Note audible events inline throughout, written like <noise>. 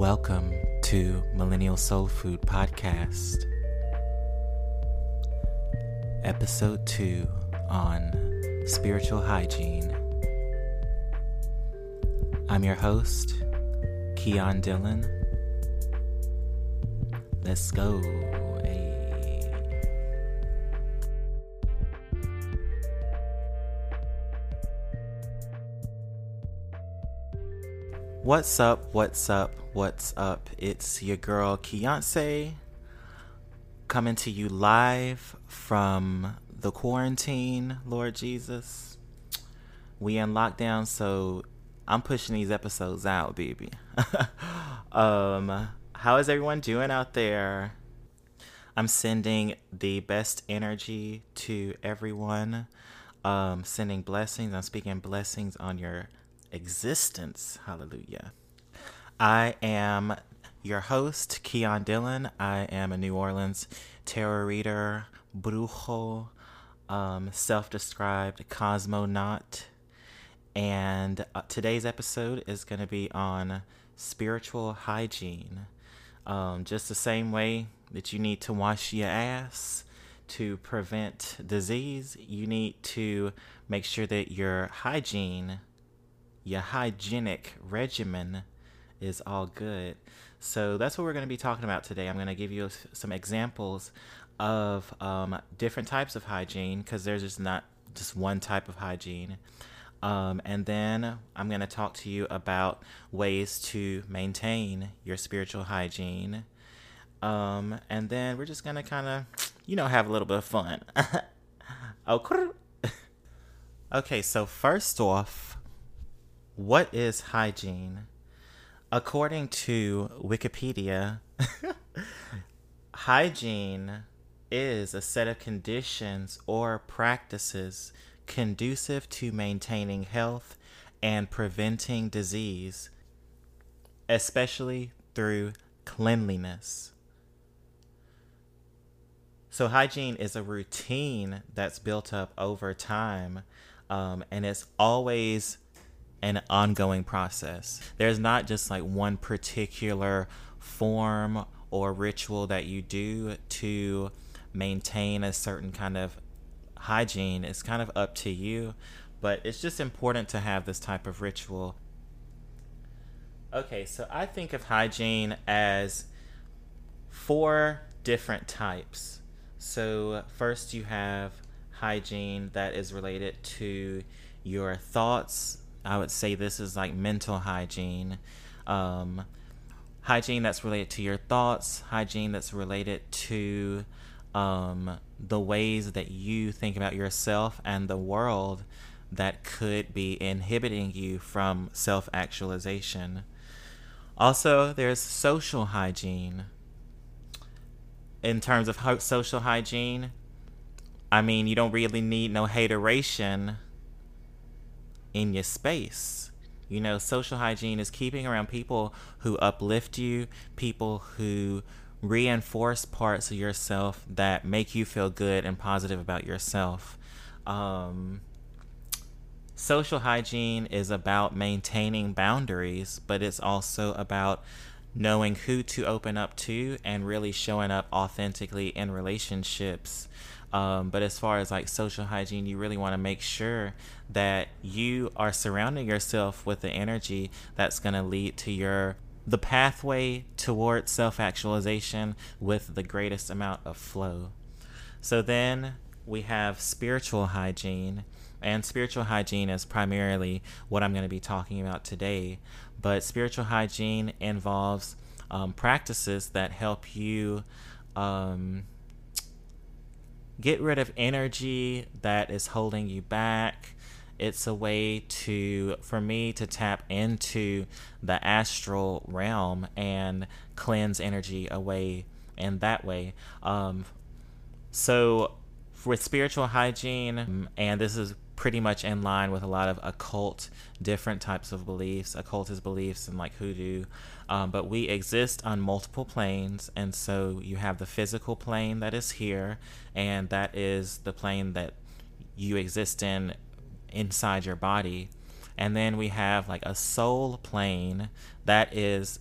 Welcome to Millennial Soul Food Podcast, Episode 2 on Spiritual Hygiene. I'm your host, Keon Dillon. Let's go. What's up? What's up? What's up? It's your girl Keonce coming to you live from the quarantine, Lord Jesus. We in lockdown, so I'm pushing these episodes out, baby. <laughs> um, how is everyone doing out there? I'm sending the best energy to everyone. Um, sending blessings. I'm speaking blessings on your existence. Hallelujah. I am your host, Keon Dillon. I am a New Orleans tarot reader, brujo, um, self described cosmonaut. And uh, today's episode is going to be on spiritual hygiene. Um, just the same way that you need to wash your ass to prevent disease, you need to make sure that your hygiene, your hygienic regimen is all good. So that's what we're going to be talking about today. I'm going to give you some examples of um, different types of hygiene because there's just not just one type of hygiene. Um, and then I'm going to talk to you about ways to maintain your spiritual hygiene. Um, and then we're just going to kind of, you know, have a little bit of fun. <laughs> okay, so first off, what is hygiene? According to Wikipedia, <laughs> hygiene is a set of conditions or practices conducive to maintaining health and preventing disease, especially through cleanliness. So, hygiene is a routine that's built up over time, um, and it's always an ongoing process. There's not just like one particular form or ritual that you do to maintain a certain kind of hygiene. It's kind of up to you, but it's just important to have this type of ritual. Okay, so I think of hygiene as four different types. So, first, you have hygiene that is related to your thoughts, I would say this is like mental hygiene. Um, hygiene that's related to your thoughts, hygiene that's related to um, the ways that you think about yourself and the world that could be inhibiting you from self actualization. Also, there's social hygiene. In terms of social hygiene, I mean, you don't really need no hateration in your space. You know, social hygiene is keeping around people who uplift you, people who reinforce parts of yourself that make you feel good and positive about yourself. Um, social hygiene is about maintaining boundaries, but it's also about knowing who to open up to and really showing up authentically in relationships. Um, but as far as like social hygiene, you really want to make sure that you are surrounding yourself with the energy that's going to lead to your the pathway towards self-actualization with the greatest amount of flow. So then we have spiritual hygiene, and spiritual hygiene is primarily what I'm going to be talking about today. But spiritual hygiene involves um, practices that help you um, get rid of energy that is holding you back. It's a way to, for me, to tap into the astral realm and cleanse energy away in that way. Um, so, with spiritual hygiene, and this is pretty much in line with a lot of occult, different types of beliefs, occultist beliefs, and like hoodoo. Um, but we exist on multiple planes, and so you have the physical plane that is here, and that is the plane that you exist in inside your body. And then we have like a soul plane that is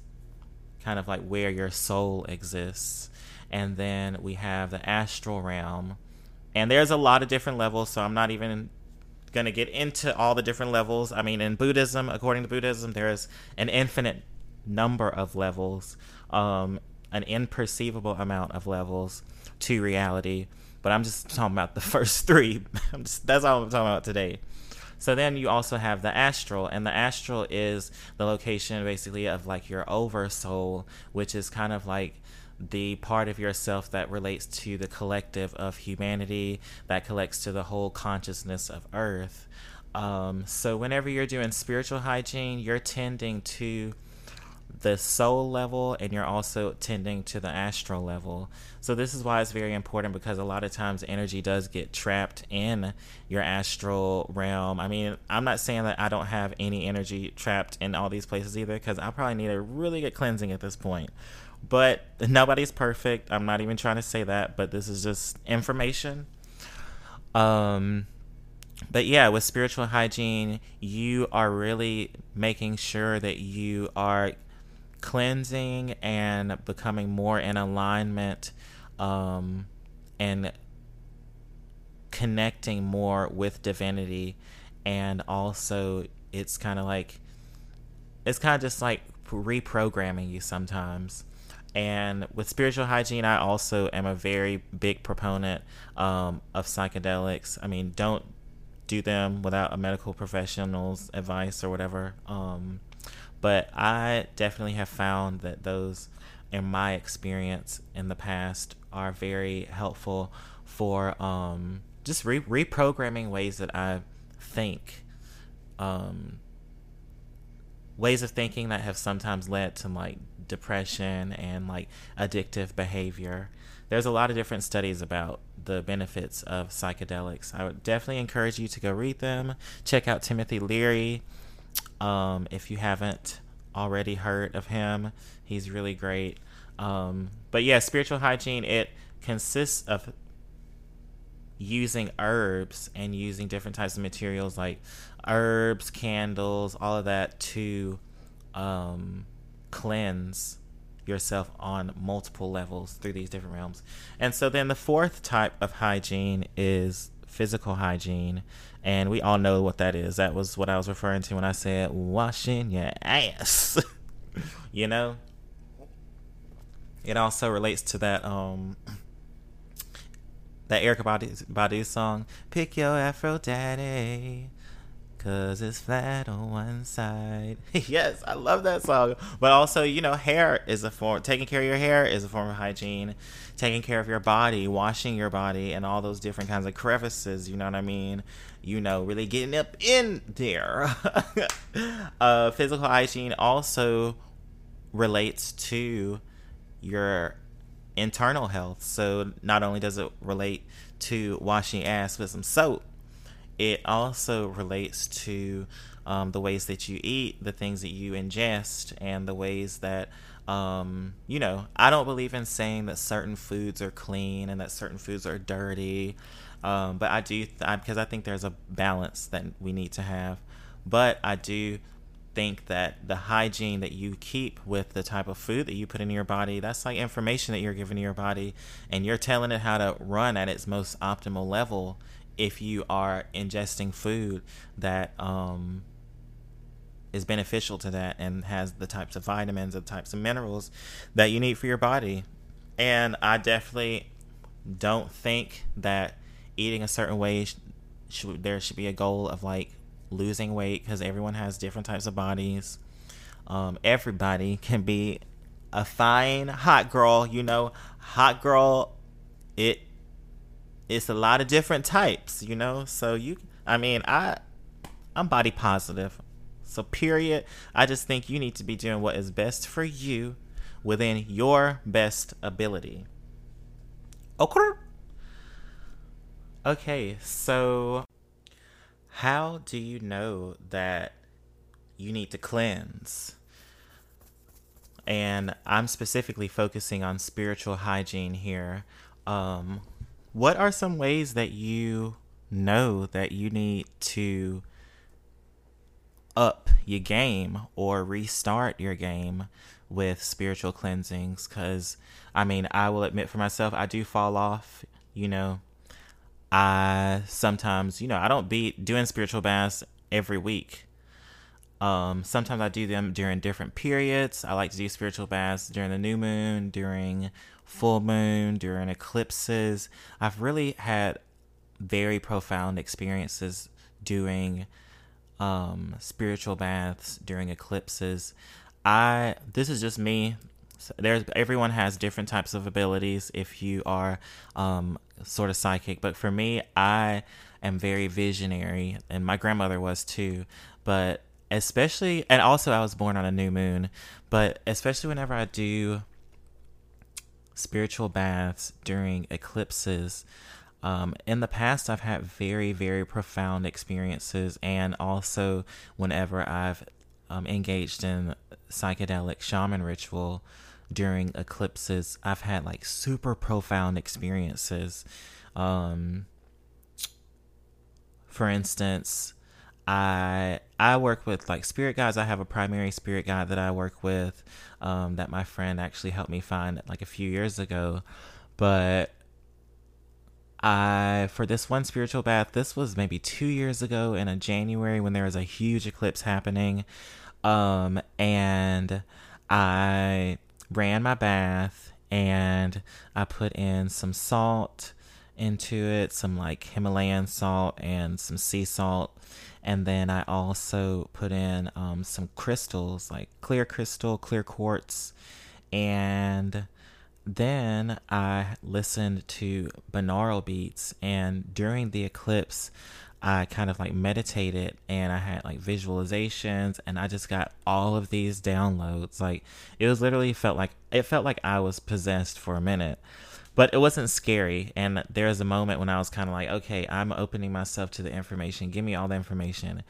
kind of like where your soul exists. And then we have the astral realm. And there's a lot of different levels, so I'm not even going to get into all the different levels. I mean, in Buddhism, according to Buddhism, there is an infinite number of levels, um, an imperceivable amount of levels to reality. But I'm just talking about the <laughs> first three. <laughs> Just, that's all I'm talking about today. So then you also have the astral, and the astral is the location basically of like your oversoul, which is kind of like the part of yourself that relates to the collective of humanity, that collects to the whole consciousness of Earth. Um, so whenever you're doing spiritual hygiene, you're tending to the soul level and you're also tending to the astral level. So this is why it's very important because a lot of times energy does get trapped in your astral realm. I mean, I'm not saying that I don't have any energy trapped in all these places either because I probably need a really good cleansing at this point. But nobody's perfect. I'm not even trying to say that, but this is just information. Um but yeah, with spiritual hygiene, you are really making sure that you are cleansing and becoming more in alignment um, and connecting more with divinity. And also it's kind of like it's kind of just like reprogramming you sometimes. And with spiritual hygiene i also am a very big proponent um, of psychedelics. I mean don't do them without a medical professional's advice or whatever. Um, but I definitely have found that those, in my experience in the past, are very helpful for um, just re- reprogramming ways that I think. Um, ways of thinking that have sometimes led to like depression and like addictive behavior. There's a lot of different studies about the benefits of psychedelics. I would definitely encourage you to go read them. Check out Timothy Leary. Um, if you haven't already heard of him, he's really great. Um, but yeah, spiritual hygiene it consists of using herbs and using different types of materials like herbs, candles, all of that to um, cleanse yourself on multiple levels through these different realms. And so then the fourth type of hygiene is physical hygiene. And we all know what that is. That was what I was referring to when I said washing your ass. <laughs> you know? It also relates to that um that Erykah Badu, song, Pick Your Afro Daddy. Cause it's flat on one side. <laughs> yes, I love that song. But also, you know, hair is a form taking care of your hair is a form of hygiene. Taking care of your body, washing your body and all those different kinds of crevices, you know what I mean? You know, really getting up in there. <laughs> uh, physical hygiene also relates to your internal health. So not only does it relate to washing ass with some soap, it also relates to um, the ways that you eat, the things that you ingest, and the ways that, um, you know, I don't believe in saying that certain foods are clean and that certain foods are dirty. Um, but I do, th- because I think there's a balance that we need to have. But I do think that the hygiene that you keep with the type of food that you put in your body, that's like information that you're giving to your body, and you're telling it how to run at its most optimal level if you are ingesting food that um, is beneficial to that and has the types of vitamins and types of minerals that you need for your body. And I definitely don't think that eating a certain way should, there should be a goal of like losing weight because everyone has different types of bodies. Um, everybody can be a fine hot girl, you know, hot girl. It it's a lot of different types, you know. So you, I mean, I, I'm body positive. So period. I just think you need to be doing what is best for you within your best ability. Okay. Okay, so how do you know that you need to cleanse? And I'm specifically focusing on spiritual hygiene here. Um, what are some ways that you know that you need to up your game or restart your game with spiritual cleansings because I mean, I will admit for myself, I do fall off, you know. I sometimes, you know, I don't be doing spiritual baths every week. Um, sometimes I do them during different periods. I like to do spiritual baths during the new moon, during full moon, during eclipses. I've really had very profound experiences doing um, spiritual baths during eclipses. I this is just me. There's everyone has different types of abilities. If you are um, sort of psychic, but for me, I am very visionary, and my grandmother was too. But especially, and also I was born on a new moon. But especially whenever I do spiritual baths during eclipses, um, in the past, I've had very, very profound experiences, and also whenever I've um, engaged in psychedelic shaman ritual during eclipses, I've had like super profound experiences. Um, for instance, I I work with like spirit guides. I have a primary spirit guide that I work with um, that my friend actually helped me find like a few years ago. But I for this one spiritual bath, this was maybe two years ago in a January when there was a huge eclipse happening, um, and I ran my bath and I put in some salt into it, some like Himalayan salt and some sea salt. And then I also put in um, some crystals, like clear crystal, clear quartz, and then I listened to binaural beats, and during the eclipse, I kind of like meditated and I had like visualizations, and I just got all of these downloads. Like it was literally felt like it felt like I was possessed for a minute, but it wasn't scary. And there was a moment when I was kind of like, okay, I'm opening myself to the information. Give me all the information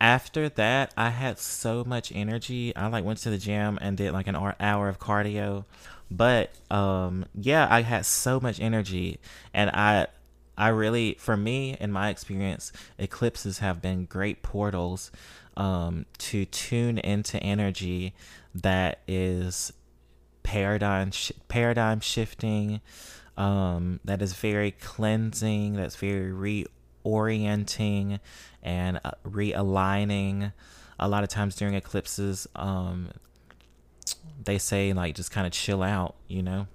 after that i had so much energy i like went to the gym and did like an hour of cardio but um yeah i had so much energy and i i really for me in my experience eclipses have been great portals um to tune into energy that is paradigm sh- paradigm shifting um that is very cleansing that's very reorienting and uh, realigning. A lot of times during eclipses, um, they say like just kind of chill out, you know.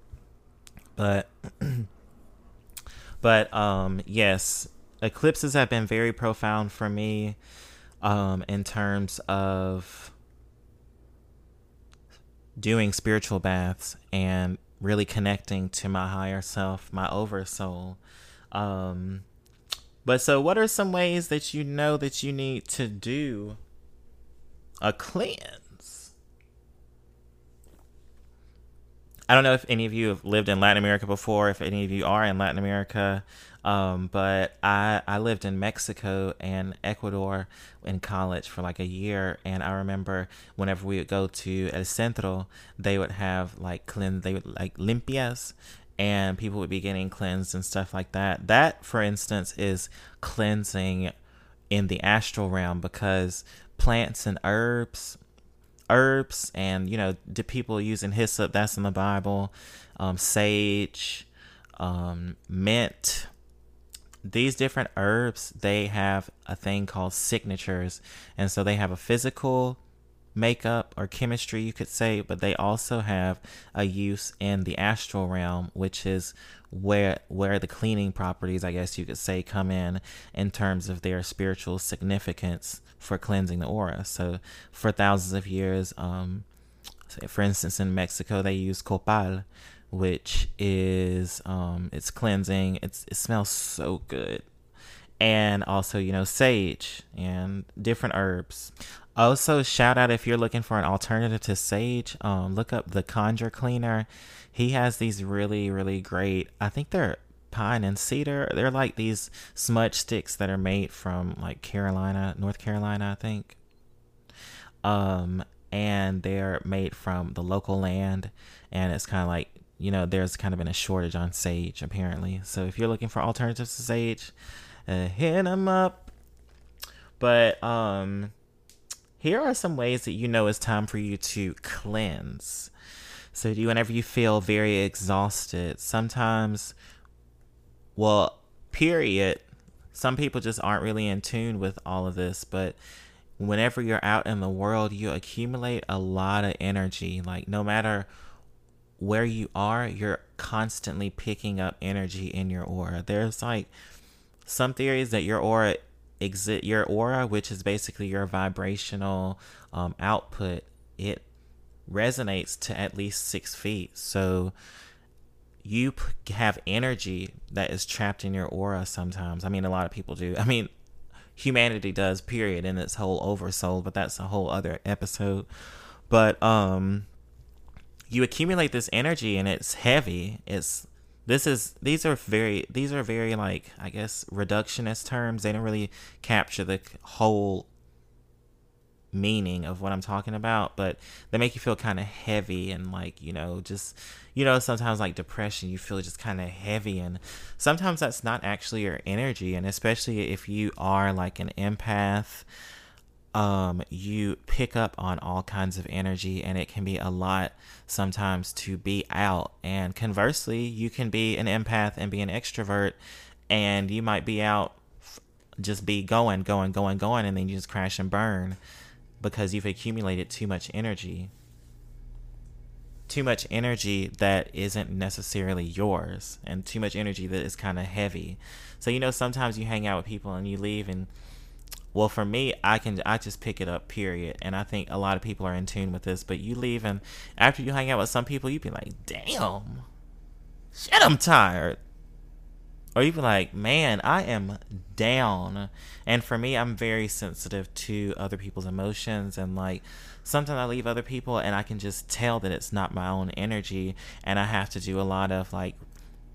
But <clears throat> but um yes, eclipses have been very profound for me um in terms of doing spiritual baths and really connecting to my higher self, my oversoul. Um but so, what are some ways that you know that you need to do a cleanse? I don't know if any of you have lived in Latin America before, if any of you are in Latin America, um, but I I lived in Mexico and Ecuador in college for like a year, and I remember whenever we would go to El Centro, they would have like cleanse, they would like limpias, and people would be getting cleansed and stuff like that. That, for instance, is cleansing in the astral realm because plants and herbs, herbs, and you know, the people using hyssop, that's in the Bible, um, sage, um, mint. These different herbs, they have a thing called signatures, and so they have a physical makeup or chemistry, you could say, but they also have a use in the astral realm, which is where where the cleaning properties, I guess you could say, come in in terms of their spiritual significance for cleansing the aura. So for thousands of years, um, for instance, in Mexico, they use copal, which is um, it's cleansing. It's it smells so good and also you know sage and different herbs also, shout out if you're looking for an alternative to sage, um, look up the Conjure Cleaner. He has these really, really great. I think they're pine and cedar. They're like these smudge sticks that are made from like Carolina, North Carolina, I think. Um, and they're made from the local land, and it's kind of like you know, there's kind of been a shortage on sage apparently. So if you're looking for alternatives to sage, uh, hit them up. But um here are some ways that you know it's time for you to cleanse. So, do whenever you feel very exhausted, sometimes, well, period, some people just aren't really in tune with all of this, but whenever you're out in the world, you accumulate a lot of energy. Like, no matter where you are, you're constantly picking up energy in your aura. There's like some theories that your aura exit your aura, which is basically your vibrational um, output, it resonates to at least six feet. So you p- have energy that is trapped in your aura sometimes. I mean, a lot of people do. I mean, humanity does, period, in its whole oversoul, but that's a whole other episode. But um you accumulate this energy and it's heavy. It's this is these are very these are very like I guess reductionist terms. They don't really capture the whole meaning of what I'm talking about, but they make you feel kind of heavy and like, you know, just, you know, sometimes like depression, you feel just kind of heavy. And sometimes that's not actually your energy. And especially if you are like an empath, um, you pick up on all kinds of energy and it can be a lot sometimes to be out. And conversely, you can be an empath and be an extrovert and you might be out just be going, going, going, going, and then you just crash and burn because you've accumulated too much energy. Too much energy that isn't necessarily yours, and too much energy that is kind of heavy. So, you know, sometimes you hang out with people and you leave and well for me i can i just pick it up period. And i think a lot of people are in tune with this but you leave and after you hang out with some people you'd be like damn shit i'm tired. Or you be like man i am down. And for me i'm very sensitive to other people's emotions and like sometimes i leave other people and i can just tell that it's not my own energy and i have to do a lot of like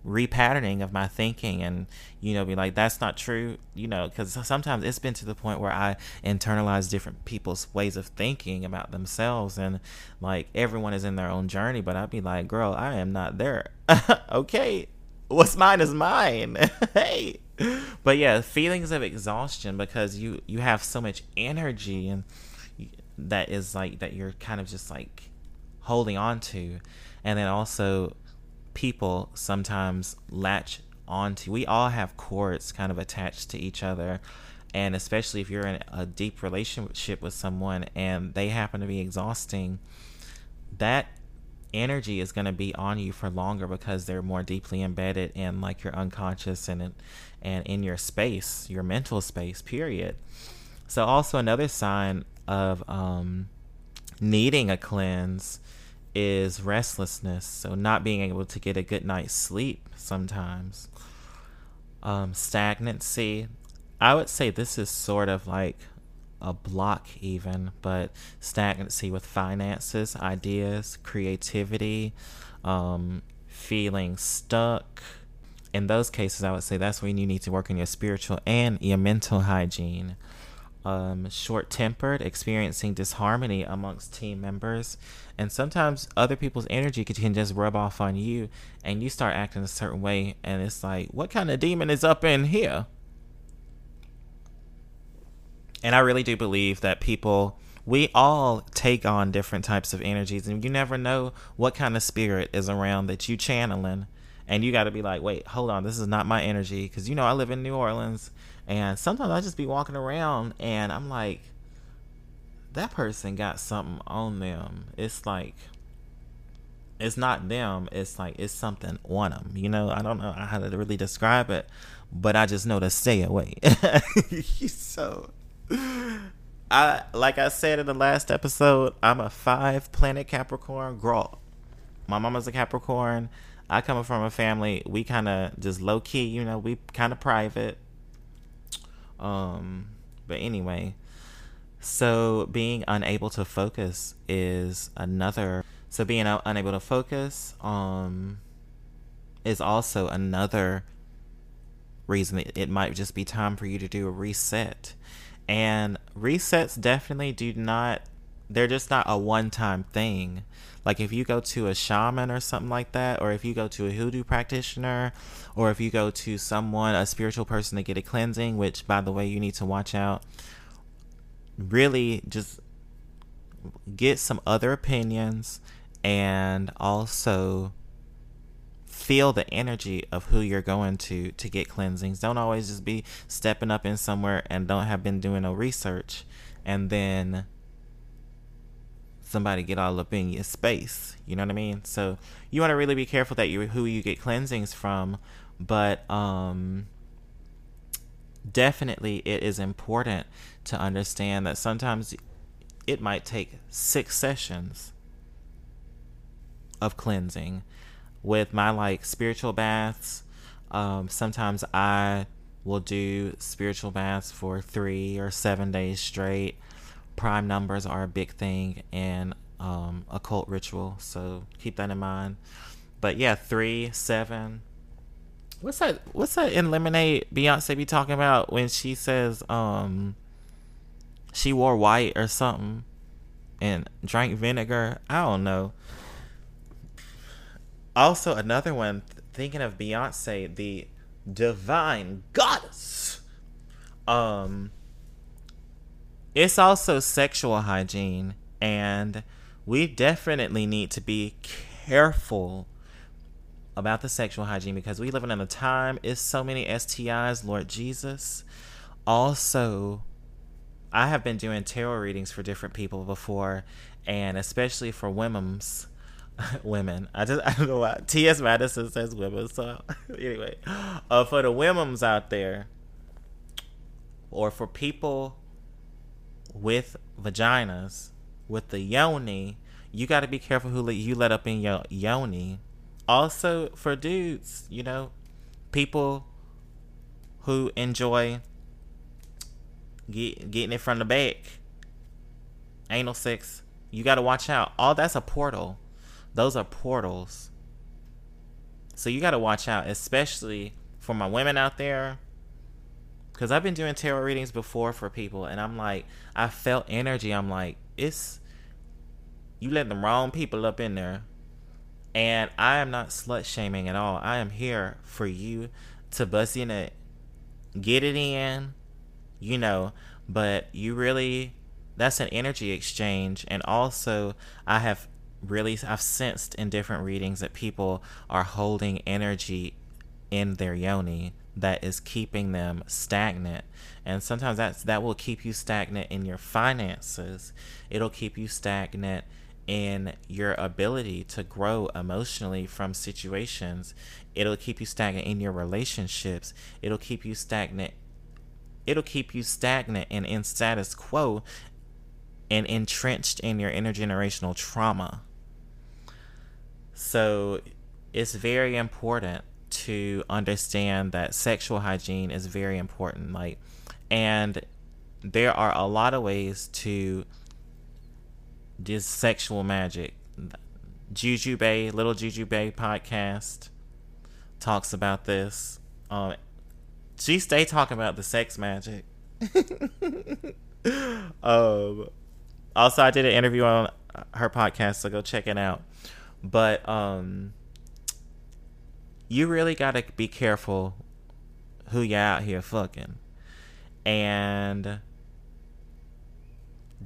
repatterning of my thinking and you know be like that's not true you know because sometimes it's been to the point where i internalize different people's ways of thinking about themselves and like everyone is in their own journey but i'd be like girl i am not there. <laughs> Okay what's mine is mine. <laughs> Hey. But yeah feelings of exhaustion because you you have so much energy and that is like that you're kind of just like holding on to. And then also people sometimes latch onto. We all have cords kind of attached to each other. And especially if you're in a deep relationship with someone and they happen to be exhausting, that energy is going to be on you for longer because they're more deeply embedded in like your unconscious and and in your space, your mental space, period. So also another sign of um, needing a cleanse is restlessness, so not being able to get a good night's sleep sometimes. Um, stagnancy. I would say this is sort of like a block, even, but stagnancy with finances, ideas, creativity, um, feeling stuck. In those cases, I would say that's when you need to work on your spiritual and your mental hygiene um, short tempered, experiencing disharmony amongst team members, and sometimes other people's energy can just rub off on you, and you start acting a certain way, and it's like, what kind of demon is up in here? And I really do believe that people, we all take on different types of energies, and you never know what kind of spirit is around that you channeling. And you got to be like, wait, hold on, this is not my energy. Because, you know, I live in New Orleans and sometimes I just be walking around and I'm like, that person got something on them. It's like, it's not them. It's like, it's something on them. You know, I don't know how to really describe it, but I just know to stay away. <laughs> so, I, like I said in the last episode, I'm a five planet Capricorn girl. My mama's a Capricorn. I come from a family, we kind of just low key, you know, we kind of private um, but anyway, so being unable to focus is another. So being unable to focus um, is also another reason it might just be time for you to do a reset. And resets definitely do not, they're just not a one time thing. Like if you go to a shaman or something like that, or if you go to a hoodoo practitioner, or if you go to someone, a spiritual person to get a cleansing, which by the way, you need to watch out. Really, just get some other opinions and also feel the energy of who you're going to to get cleansings. Don't always just be stepping up in somewhere and don't have been doing no research and then somebody get all up in your space. You know what I mean? So you want to really be careful that you who you get cleansings from, but um definitely it is important to understand that sometimes it might take 6 sessions of cleansing with my like spiritual baths. Um, sometimes I will do spiritual baths for three or seven days straight. Prime numbers are a big thing in um, occult ritual, so keep that in mind. But yeah, three, seven. What's that? What's that in Lemonade? Beyonce be talking about when she says um she wore white or something and drank vinegar. I don't know also another one thinking of beyonce the divine goddess um it's also sexual hygiene and we definitely need to be careful about the sexual hygiene because we live in a time it's so many stis lord jesus also i have been doing tarot readings for different people before and especially for women's <laughs> women. I just <laughs> I don't know why T.S. Madison says women. So <laughs> anyway, uh, for the women's out there, or for people with vaginas, with the yoni, you got to be careful who you let up in your yoni. Also for dudes, you know, people who enjoy get, getting it from the back, anal sex. You got to watch out. All that's a portal those are portals. So you got to watch out, especially for my women out there. Because I've been doing tarot readings before for people, and I'm like, I felt energy. I'm like, it's, you let the wrong people up in there. And I am not slut shaming at all. I am here for you to bust in it, get it in, you know, but you really, that's an energy exchange. And also, I have really I've sensed in different readings that people are holding energy in their yoni that is keeping them stagnant. And sometimes that's that will keep you stagnant in your finances. It'll keep you stagnant in your ability to grow emotionally from situations. It'll keep you stagnant in your relationships. It'll keep you stagnant it'll keep you stagnant and in status quo and entrenched in your intergenerational trauma. So it's very important to understand that sexual hygiene is very important. Like, and there are a lot of ways to this sexual magic. Juju Bae, Little Juju Bae podcast talks about this. Um, she stay talking about the sex magic. <laughs> um, also, I did an interview on her podcast, so go check it out. But um you really gotta be careful who you out here fucking. And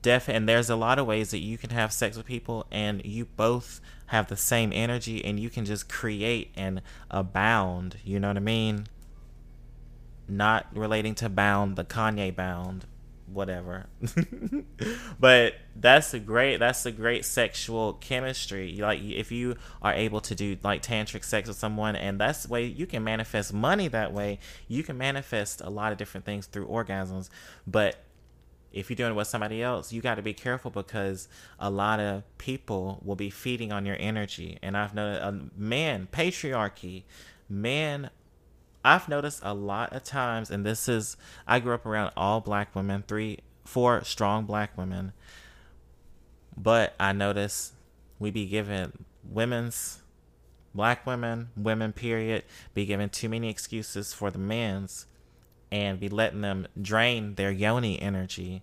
def and there's a lot of ways that you can have sex with people and you both have the same energy and you can just create and abound, you know what I mean? Not relating to bound the Kanye bound whatever. <laughs> but that's a great that's a great sexual chemistry. Like if you are able to do like tantric sex with someone and that's the way you can manifest money that way. You can manifest a lot of different things through orgasms. But if you're doing it with somebody else, you got to be careful because a lot of people will be feeding on your energy. And I've known a man, patriarchy, men I've noticed a lot of times, and this is, I grew up around all black women, three, four strong black women. But I notice we be given women's, black women, women, period, be given too many excuses for the men's and be letting them drain their yoni energy.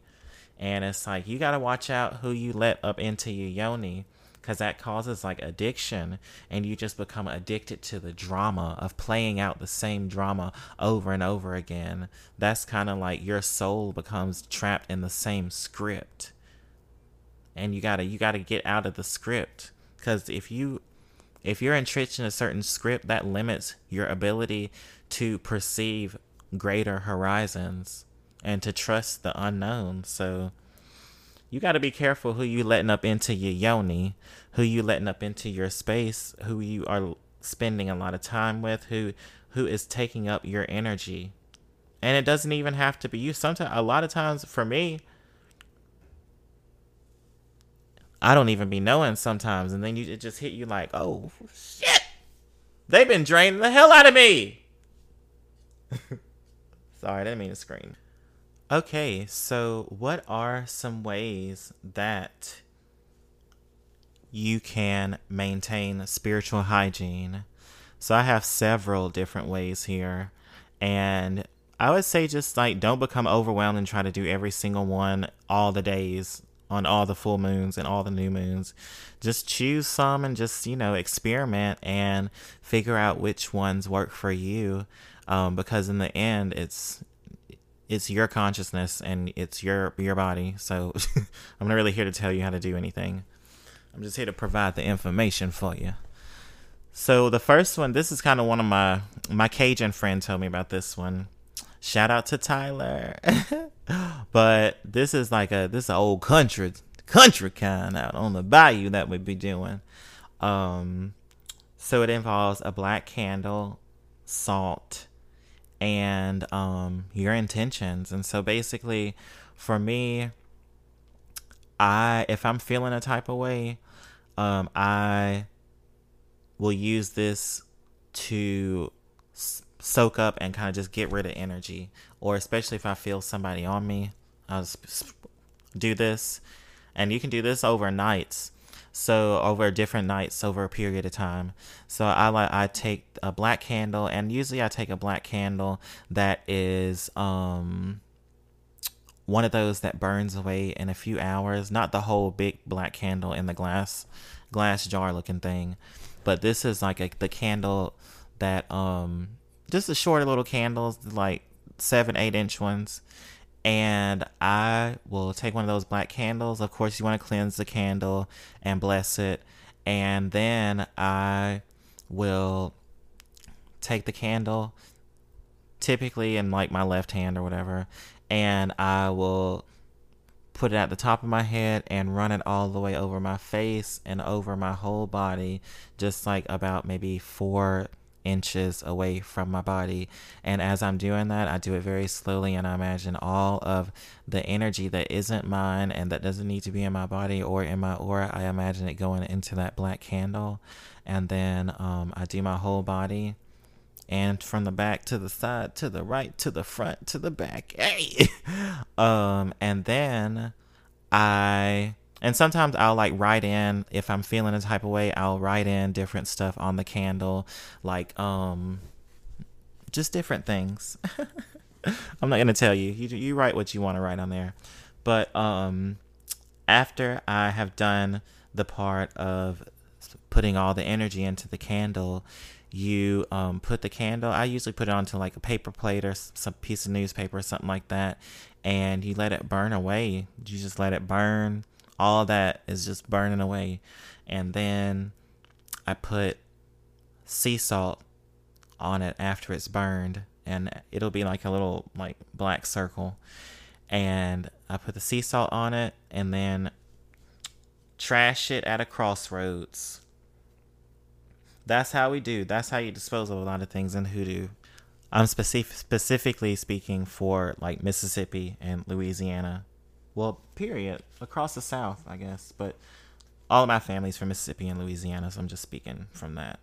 And it's like, you got to watch out who you let up into your yoni because that causes like addiction and you just become addicted to the drama of playing out the same drama over and over again. That's kind of like your soul becomes trapped in the same script. And you gotta you gotta get out of the script because if you if you're entrenched in a certain script that limits your ability to perceive greater horizons and to trust the unknown. So you got to be careful who you letting up into your yoni who you letting up into your space who you are spending a lot of time with who who is taking up your energy and it doesn't even have to be you sometimes a lot of times for me I don't even be knowing sometimes, and then you it just hit you like, oh shit, they've been draining the hell out of me. <laughs> Sorry, I didn't mean to scream. Okay, so what are some ways that you can maintain spiritual hygiene? So I have several different ways here, and I would say just like don't become overwhelmed and try to do every single one all the days on all the full moons and all the new moons. Just choose some and just, you know, experiment and figure out which ones work for you. Um, because in the end, it's it's your consciousness and it's your your body. So <laughs> I'm not really here to tell you how to do anything. I'm just here to provide the information for you. So the first one, this is kind of one of my my Cajun friend told me about this one. Shout out to Tyler. <laughs> but this is like a this is old country country kind out on the bayou that we'd be doing. Um, so it involves a black candle, salt, and um, your intentions. And so basically, for me, I if I'm feeling a type of way, um, I will use this to soak up and kind of just get rid of energy. Or especially if I feel somebody on me, I'll do this. And you can do this over nights. So over different nights over a period of time. So I like I take a black candle and usually I take a black candle that is um one of those that burns away in a few hours, not the whole big black candle in the glass glass jar looking thing, but this is like a, the candle that um just the shorter little candles, like seven, eight inch ones. And I will take one of those black candles. Of course, you want to cleanse the candle and bless it. And then I will take the candle, typically in like my left hand or whatever, and I will put it at the top of my head and run it all the way over my face and over my whole body, just like about maybe four inches away from my body. And as I'm doing that, I do it very slowly and I imagine all of the energy that isn't mine and that doesn't need to be in my body or in my aura. I imagine it going into that black candle. And then um, I do my whole body. And from the back to the side, to the right, to the front, to the back. <laughs> Hey! um, and then I and sometimes I'll like write in if I'm feeling a type of way, I'll write in different stuff on the candle, like um just different things. <laughs> I'm not gonna tell you. You you write what you want to write on there. But um after I have done the part of putting all the energy into the candle, you um, put the candle. I usually put it onto like a paper plate or some piece of newspaper or something like that, and you let it burn away. You just let it burn all that is just burning away. And then I put sea salt on it after it's burned and it'll be like a little like black circle. And I put the sea salt on it and then trash it at a crossroads. That's how we do. That's how you dispose of a lot of things in hoodoo. I'm specific, specifically speaking for like Mississippi and Louisiana well, period, across the South, I guess. But all of my family's from Mississippi and Louisiana, so I'm just speaking from that.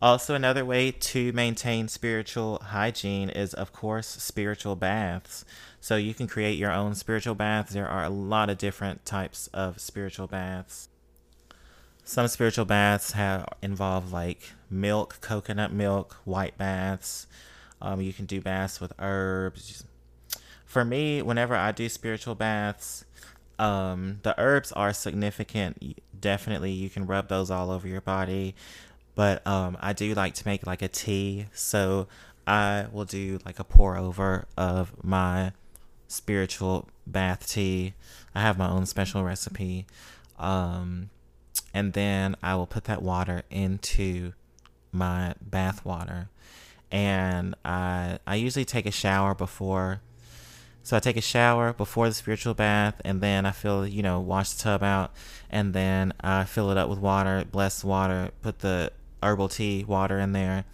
Also, another way to maintain spiritual hygiene is, of course, spiritual baths. So you can create your own spiritual baths. There are a lot of different types of spiritual baths. Some spiritual baths have involve like milk, coconut milk, white baths. Um, you can do baths with herbs, for me, whenever I do spiritual baths, um, the herbs are significant. Definitely, you can rub those all over your body. But um, I do like to make like a tea, so I will do like a pour over of my spiritual bath tea. I have my own special recipe. Um, and then I will put that water into my bath water. And I I usually take a shower before so I take a shower before the spiritual bath, and then I fill, you know, wash the tub out, and then I fill it up with water, bless water, put the herbal tea water in there,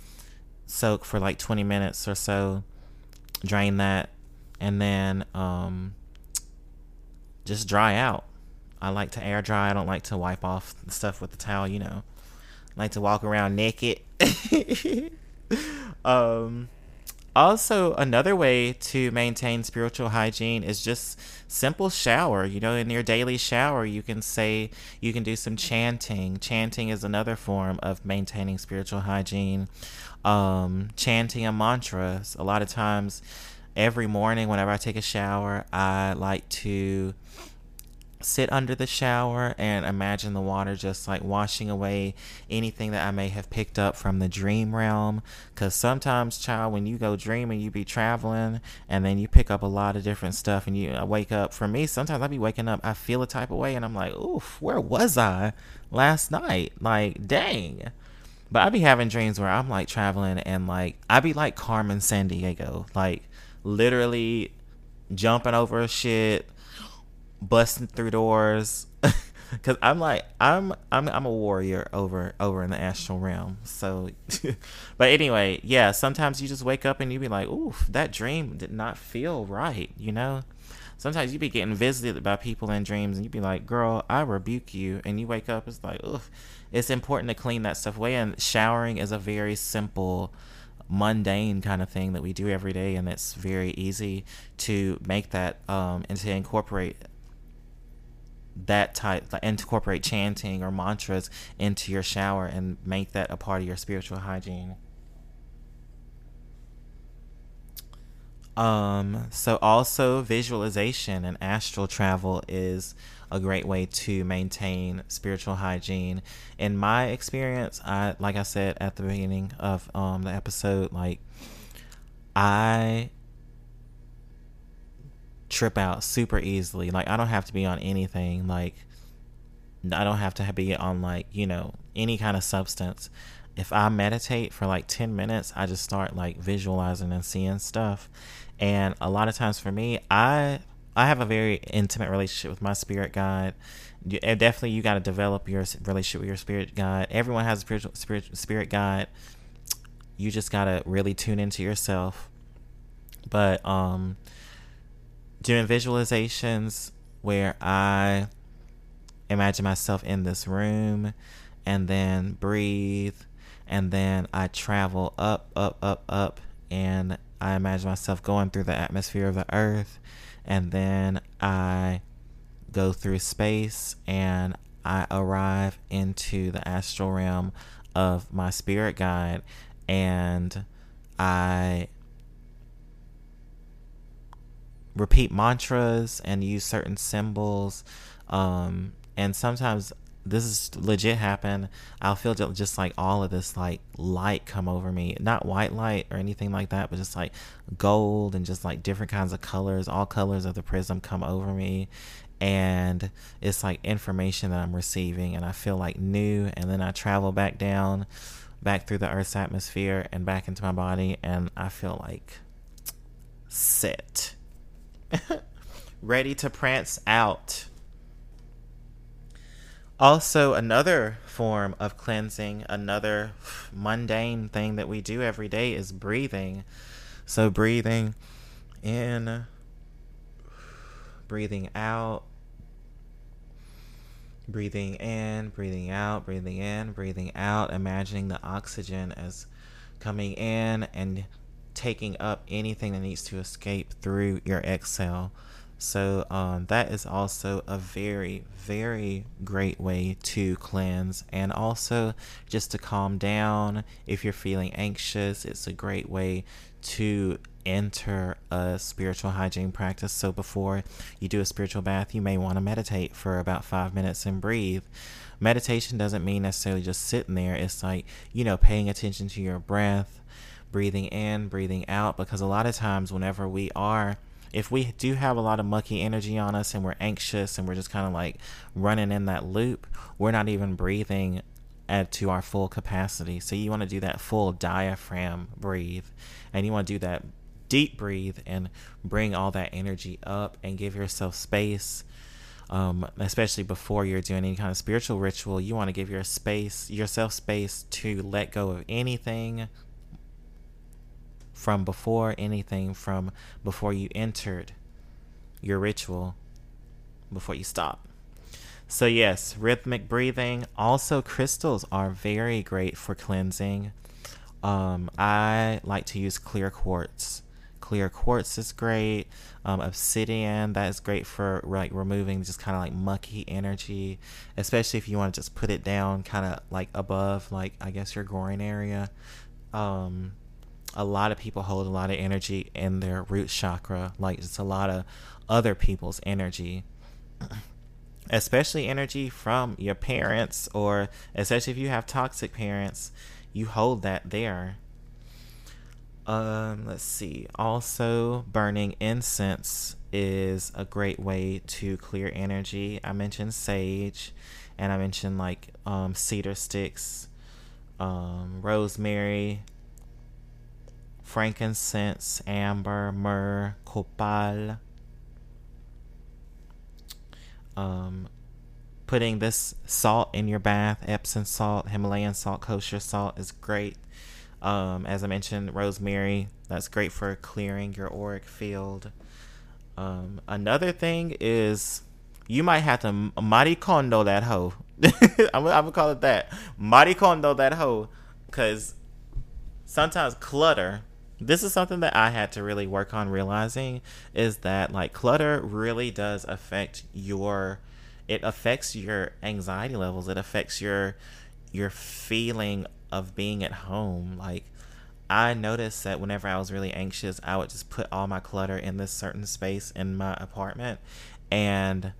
soak for like 20 minutes or so, drain that, and then um, just dry out. I like to air dry. I don't like to wipe off the stuff with the towel, you know. I like to walk around naked. <laughs> um, also another way to maintain spiritual hygiene is just simple shower. You know in your daily shower you can say you can do some chanting. Chanting is another form of maintaining spiritual hygiene. Um, chanting a mantra a lot of times every morning whenever i take a shower i like to sit under the shower and imagine the water just like washing away anything that I may have picked up from the dream realm. Because sometimes, child, when you go dreaming, you be traveling and then you pick up a lot of different stuff and you uh, wake up. For me, sometimes I be waking up, I feel a type of way and I'm like, oof, where was I last night? Like, dang. But I be having dreams where I'm like traveling and like, I be like Carmen Sandiego, like literally jumping over shit busting through doors. <laughs> Because i'm like i'm i'm i'm a warrior over over in the astral realm. So <laughs> but anyway yeah sometimes you just wake up and you be like oof that dream did not feel right you know? Sometimes you be getting visited by people in dreams and you be like girl i rebuke you and you wake up it's like oof. It's important to clean that stuff away and showering is a very simple mundane kind of thing that we do every day and it's very easy to make that um and to incorporate that type like incorporate chanting or mantras into your shower and make that a part of your spiritual hygiene. Um so also visualization and astral travel is a great way to maintain spiritual hygiene. In my experience i like i said at the beginning of um the episode like i trip out super easily. Like I don't have to be on anything. Like I don't have to be on like you know any kind of substance. If I meditate for like ten minutes, I just start like visualizing and seeing stuff. And a lot of times for me, I I have a very intimate relationship with my spirit guide. You, definitely, you got to develop your relationship with your spirit guide. Everyone has a spiritual spirit, spirit guide. You just got to really tune into yourself. But um, doing visualizations where I imagine myself in this room and then breathe and then I travel up, up, up, up, and I imagine myself going through the atmosphere of the earth, and then I go through space and I arrive into the astral realm of my spirit guide, and I repeat mantras and use certain symbols. Um, and sometimes this is legit happen. I'll feel just like all of this like light come over me. Not white light or anything like that, but just like gold and just like different kinds of colors. All colors of the prism come over me. And it's like information that I'm receiving, and I feel like new. And then I travel back down, back through the Earth's atmosphere, and back into my body, and I feel like <tsk> set <laughs> ready to prance out. Also, another form of cleansing, another mundane thing that we do every day is breathing. So, breathing in, breathing out, breathing in, breathing out, breathing in, breathing out, imagining the oxygen as coming in and taking up anything that needs to escape through your exhale. So um, that is also a very, very great way to cleanse and also just to calm down. If you're feeling anxious, it's a great way to enter a spiritual hygiene practice. So before you do a spiritual bath, you may want to meditate for about five minutes and breathe. Meditation doesn't mean necessarily just sitting there, it's like, you know, paying attention to your breath breathing in, breathing out, because a lot of times, whenever we are if we do have a lot of mucky energy on us and we're anxious and we're just kind of like running in that loop, we're not even breathing at to our full capacity. So you want to do that full diaphragm breathe, and you want to do that deep breathe and bring all that energy up and give yourself space. Um, especially before you're doing any kind of spiritual ritual, you want to give your space, yourself space to let go of anything from before, anything from before you entered your ritual, before you stop. So, yes, rhythmic breathing. Also, crystals are very great for cleansing. Um, I like to use clear quartz. Clear quartz is great. Um, obsidian, that is great for like removing just kind of like mucky energy, especially if you want to just put it down kind of like above, like I guess your groin area. Um, a lot of people hold a lot of energy in their root chakra, like it's a lot of other people's energy. <clears throat> Especially energy from your parents or especially if you have toxic parents you hold that there. Um let's see. Also burning incense is a great way to clear energy. I mentioned sage and i mentioned like um, cedar sticks um, rosemary frankincense amber myrrh copal um, putting this salt in your bath, Epsom salt, Himalayan salt, kosher salt is great. Um, as I mentioned, rosemary, that's great for clearing your auric field. Um, another thing is you might have to Marie Kondo that hoe. <laughs> I'm, I'm, gonna call it that. Marie Kondo that hoe. Because sometimes clutter this is something that I had to really work on realizing is that like clutter really does affect your it affects your anxiety levels. It affects your your feeling of being at home. Like I noticed that whenever I was really anxious, I would just put all my clutter in this certain space in my apartment and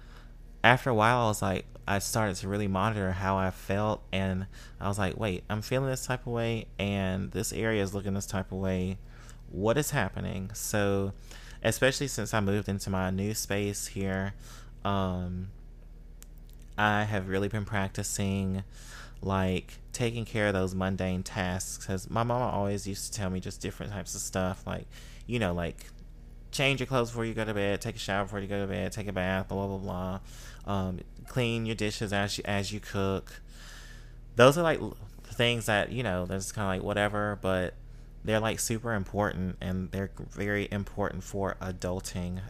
after a while I was like I started to really monitor how I felt and I was like, wait, I'm feeling this type of way and this area is looking this type of way. What is happening? So, especially since I moved into my new space here, um, I have really been practicing like taking care of those mundane tasks because my mama always used to tell me just different types of stuff like you know like change your clothes before you go to bed take a shower before you go to bed take a bath blah blah blah um, clean your dishes as you as you cook. Those are like things that you know that's kind of like whatever, but they're like super important and they're very important for adulting.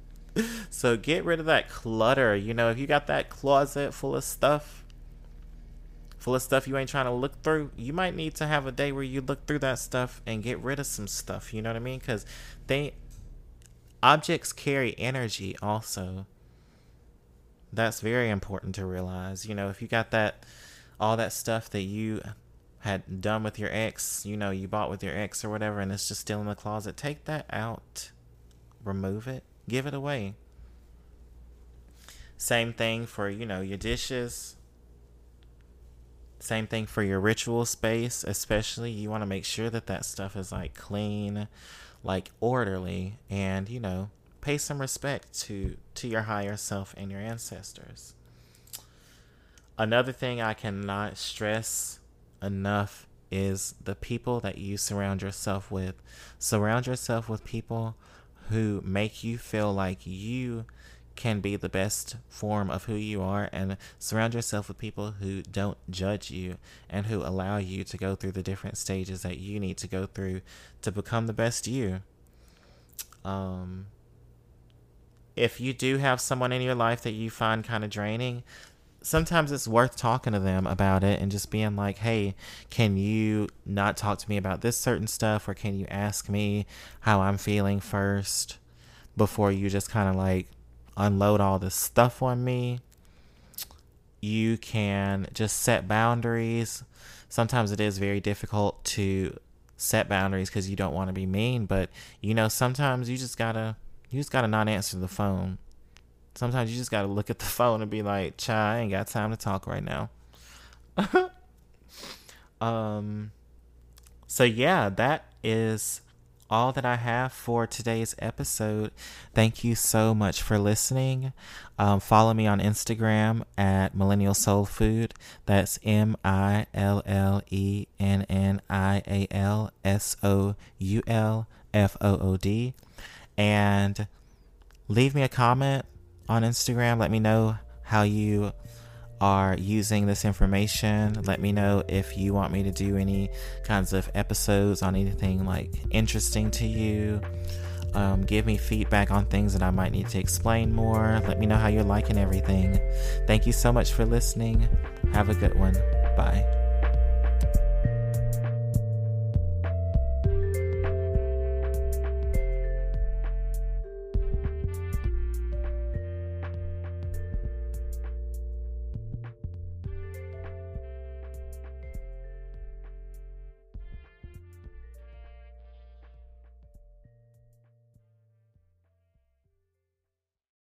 <laughs> so get rid of that clutter. You know, if you got that closet full of stuff, full of stuff you ain't trying to look through, you might need to have a day where you look through that stuff and get rid of some stuff. You know what I mean? Because they objects carry energy also that's very important to realize. You know, if you got that, all that stuff that you had done with your ex, you know, you bought with your ex or whatever, and it's just still in the closet, take that out, remove it, give it away. Same thing for, you know, your dishes. Same thing for your ritual space, especially. You want to make sure that that stuff is like clean, like orderly, and, you know, pay some respect to to your higher self and your ancestors. Another thing I cannot stress enough is the people that you surround yourself with. Surround yourself with people who make you feel like you can be the best form of who you are and surround yourself with people who don't judge you and who allow you to go through the different stages that you need to go through to become the best you. Um if you do have someone in your life that you find kind of draining, sometimes it's worth talking to them about it and just being like, hey, can you not talk to me about this certain stuff or can you ask me how I'm feeling first before you just kind of like unload all this stuff on me? You can just set boundaries. Sometimes it is very difficult to set boundaries because you don't want to be mean, but you know, sometimes you just gotta you just gotta not answer the phone. Sometimes you just gotta look at the <laughs> phone and be like, "Chai, I ain't got time to talk right now." <laughs> um. So yeah, that is all that I have for today's episode. Thank you so much for listening. Um, follow me on Instagram at Millennial Soul Food. That's M I L L E N N I A L S O U L F O O D. And leave me a comment on Instagram. Let me know how you are using this information. Let me know if you want me to do any kinds of episodes on anything like interesting to you. Um, give me feedback on things that I might need to explain more. Let me know how you're liking everything. Thank you so much for listening. Have a good one. Bye.